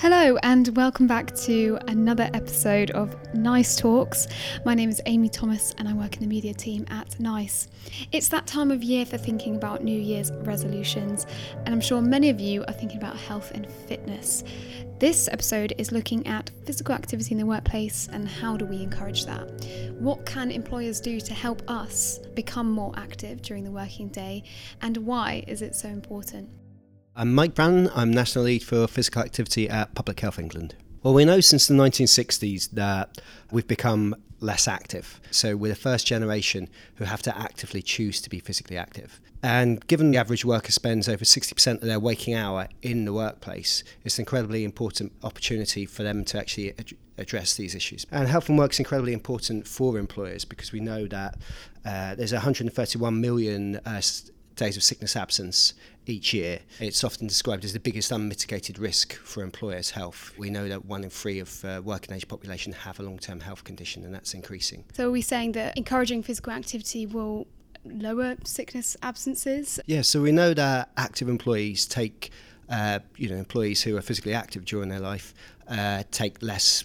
Hello, and welcome back to another episode of NICE Talks. My name is Amy Thomas, and I work in the media team at NICE. It's that time of year for thinking about New Year's resolutions, and I'm sure many of you are thinking about health and fitness. This episode is looking at physical activity in the workplace and how do we encourage that? What can employers do to help us become more active during the working day, and why is it so important? I'm Mike Brannan. I'm National Lead for Physical Activity at Public Health England. Well, we know since the 1960s that we've become less active. So we're the first generation who have to actively choose to be physically active. And given the average worker spends over 60% of their waking hour in the workplace, it's an incredibly important opportunity for them to actually ad- address these issues. And health and work is incredibly important for employers because we know that uh, there's 131 million uh, days of sickness absence each year. It's often described as the biggest unmitigated risk for employers' health. We know that one in three of uh, working age population have a long-term health condition, and that's increasing. So, are we saying that encouraging physical activity will lower sickness absences? Yeah, so we know that active employees take, uh, you know, employees who are physically active during their life uh, take less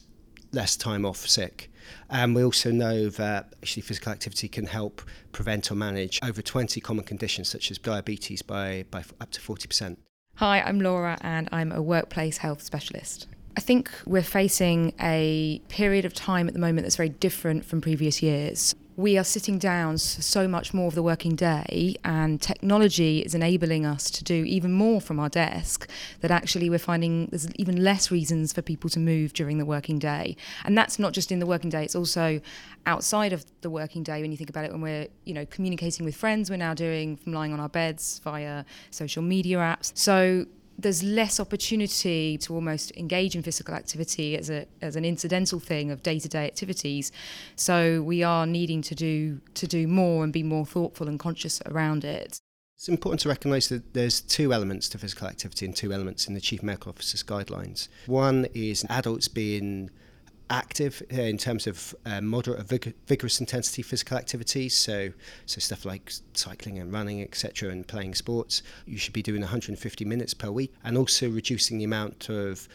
less time off sick. And we also know that actually physical activity can help prevent or manage over 20 common conditions such as diabetes by, by up to 40%. Hi, I'm Laura and I'm a workplace health specialist. I think we're facing a period of time at the moment that's very different from previous years we are sitting down so much more of the working day, and technology is enabling us to do even more from our desk. That actually we're finding there's even less reasons for people to move during the working day, and that's not just in the working day; it's also outside of the working day. When you think about it, when we're you know communicating with friends, we're now doing from lying on our beds via social media apps. So there's less opportunity to almost engage in physical activity as a as an incidental thing of day-to-day activities. So we are needing to do to do more and be more thoughtful and conscious around it. It's important to recognise that there's two elements to physical activity and two elements in the chief medical officer's guidelines. One is adults being active uh, in terms of uh, moderate or vig- vigorous intensity physical activities, so so stuff like cycling and running, etc., and playing sports. You should be doing 150 minutes per week, and also reducing the amount of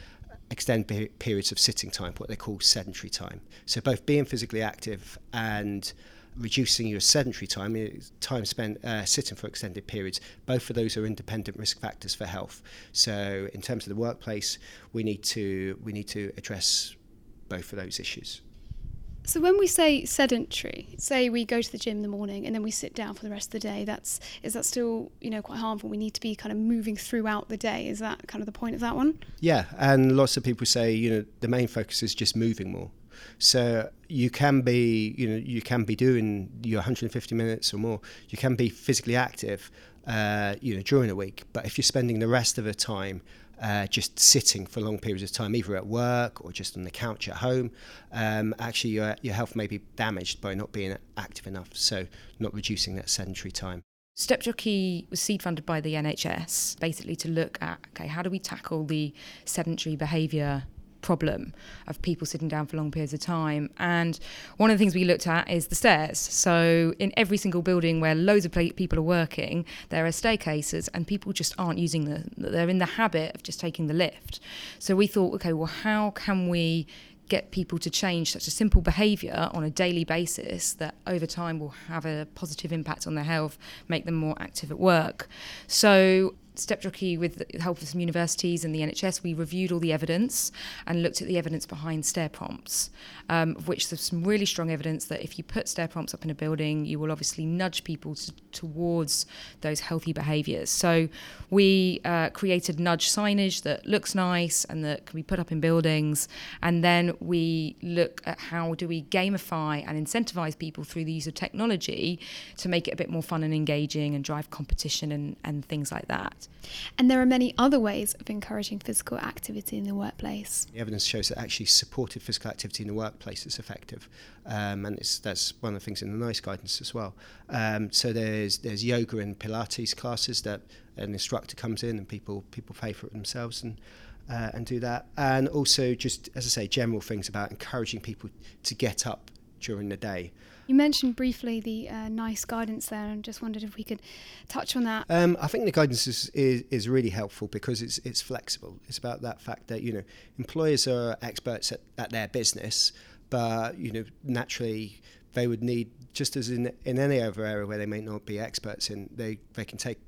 extended periods of sitting time, what they call sedentary time. So both being physically active and reducing your sedentary time, time spent uh, sitting for extended periods, both of those are independent risk factors for health. So in terms of the workplace, we need to we need to address both of those issues. So when we say sedentary, say we go to the gym in the morning and then we sit down for the rest of the day, that's is that still, you know, quite harmful? We need to be kind of moving throughout the day. Is that kind of the point of that one? Yeah, and lots of people say, you know, the main focus is just moving more. So you can be, you know, you can be doing your 150 minutes or more. You can be physically active, uh, you know, during a week. But if you're spending the rest of the time uh, just sitting for long periods of time, either at work or just on the couch at home, um, actually your, your health may be damaged by not being active enough, so not reducing that sedentary time. StepJockey was seed funded by the NHS, basically to look at okay, how do we tackle the sedentary behaviour problem of people sitting down for long periods of time. And one of the things we looked at is the stairs. So in every single building where loads of people are working, there are staircases, and people just aren't using them. They're in the habit of just taking the lift. So we thought, okay, well, how can we get people to change such a simple behaviour on a daily basis that over time will have a positive impact on their health, make them more active at work. So StepJockey, with the help of some universities and the NHS, we reviewed all the evidence and looked at the evidence behind stair prompts, um, of which there's some really strong evidence that if you put stair prompts up in a building, you will obviously nudge people to, towards those healthy behaviours. So we uh, created nudge signage that looks nice and that can be put up in buildings, and then we look at how do we gamify and incentivise people through the use of technology to make it a bit more fun and engaging and drive competition and, and things like that. And there are many other ways of encouraging physical activity in the workplace. The evidence shows that actually supported physical activity in the workplace is effective, um, and that's one of the things in the NICE guidance as well. Um, so there's there's yoga and Pilates classes that an instructor comes in and people people pay for it themselves and. Uh, and do that, and also just as I say, general things about encouraging people to get up during the day. You mentioned briefly the uh, NICE guidance there, and just wondered if we could touch on that. Um, I think the guidance is, is, is really helpful because it's it's flexible. It's about that fact that you know employers are experts at, at their business, but you know naturally they would need just as in in any other area where they may not be experts in, they they can take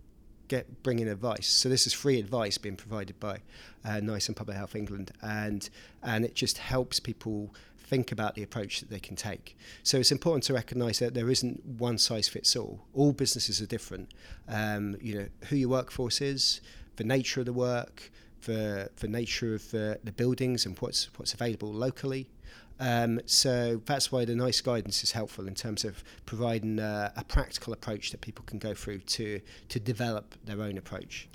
get bring in advice. So this is free advice being provided by uh, NICE and Public Health England, and and it just helps people think about the approach that they can take. So it's important to recognise that there isn't one size fits all. All businesses are different. Um, you know who your workforce is, the nature of the work, the the nature of the, the buildings and what's what's available locally. Um, so that's why the NICE guidance is helpful in terms of providing a, a, practical approach that people can go through to to develop their own approach.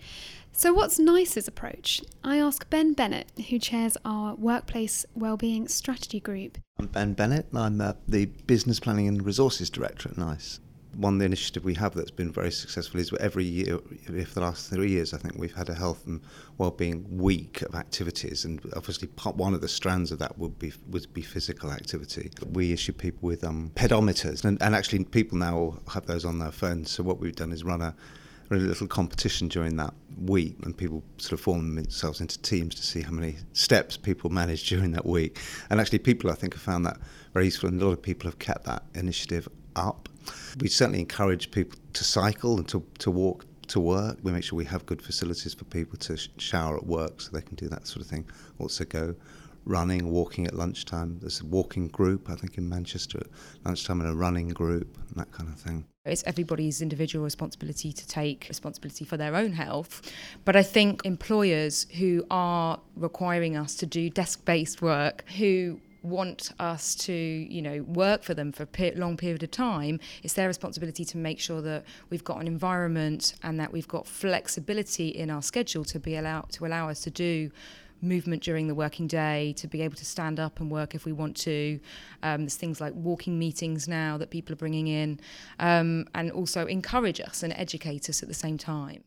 So, what's NICE's approach? I ask Ben Bennett, who chairs our Workplace Wellbeing Strategy Group. I'm Ben Bennett, I'm uh, the Business Planning and Resources Director at NICE. One initiative we have that's been very successful is every year, for the last three years, I think we've had a health and well-being week of activities, and obviously part one of the strands of that would be would be physical activity. We issue people with um, pedometers, and, and actually people now have those on their phones. So what we've done is run a a little competition during that week, and people sort of form themselves into teams to see how many steps people manage during that week. And actually, people I think have found that very useful, and a lot of people have kept that initiative up. We certainly encourage people to cycle and to, to walk to work. We make sure we have good facilities for people to sh- shower at work so they can do that sort of thing. Also, go running, walking at lunchtime. There's a walking group, I think, in Manchester at lunchtime, and a running group, and that kind of thing. It's everybody's individual responsibility to take responsibility for their own health. But I think employers who are requiring us to do desk based work, who want us to, you know, work for them for a long period of time, it's their responsibility to make sure that we've got an environment and that we've got flexibility in our schedule to be allowed to allow us to do movement during the working day, to be able to stand up and work if we want to. Um, there's things like walking meetings now that people are bringing in, um, and also encourage us and educate us at the same time.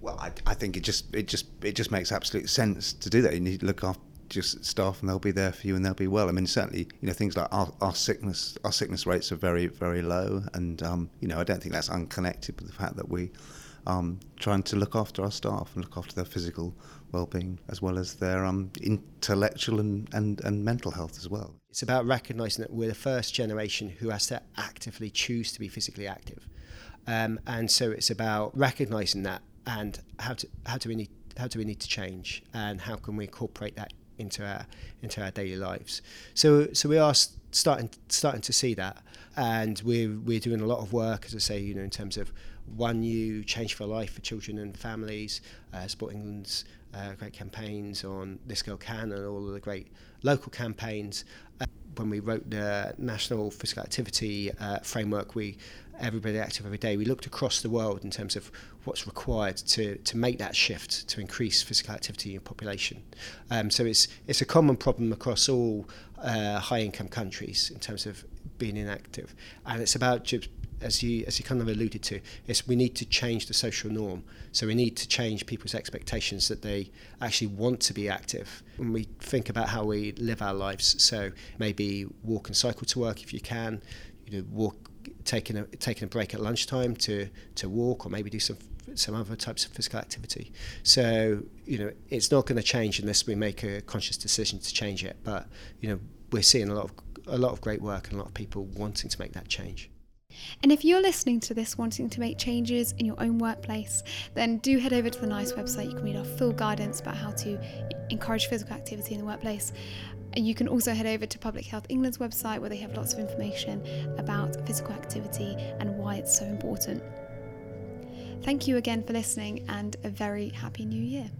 Well, I, I think it just it just it just makes absolute sense to do that. You need to look after just staff and they'll be there for you and they'll be well. I mean, certainly, you know, things like our, our sickness, our sickness rates are very, very low, and um, you know, I don't think that's unconnected with the fact that we um, trying to look after our staff and look after their physical well-being as well as their um, intellectual and, and, and mental health as well. It's about recognising that we're the first generation who has to actively choose to be physically active, um, and so it's about recognising that and how to how do we need how do we need to change and how can we incorporate that into our into our daily lives. So so we are starting starting to see that, and we're we're doing a lot of work, as I say, you know, in terms of One You change for life for children and families, uh, Sport England's uh, great campaigns on This Girl Can and all of the great local campaigns. Uh, when we wrote the national physical activity uh, framework, we everybody active every day. We looked across the world in terms of what's required to, to make that shift to increase physical activity in population. Um, so it's it's a common problem across all uh, high income countries in terms of being inactive, and it's about as you as you kind of alluded to, is we need to change the social norm. So we need to change people's expectations that they actually want to be active. When we think about how we live our lives, so maybe walk and cycle to work if you can, you know, walk taking a taking a break at lunchtime to to walk or maybe do some some other types of physical activity. So you know it's not going to change unless we make a conscious decision to change it. But you know we're seeing a lot of a lot of great work and a lot of people wanting to make that change. And if you're listening to this wanting to make changes in your own workplace, then do head over to the NICE website. You can read our full guidance about how to encourage physical activity in the workplace. You can also head over to Public Health England's website where they have lots of information about physical activity and why it's so important. Thank you again for listening and a very happy new year.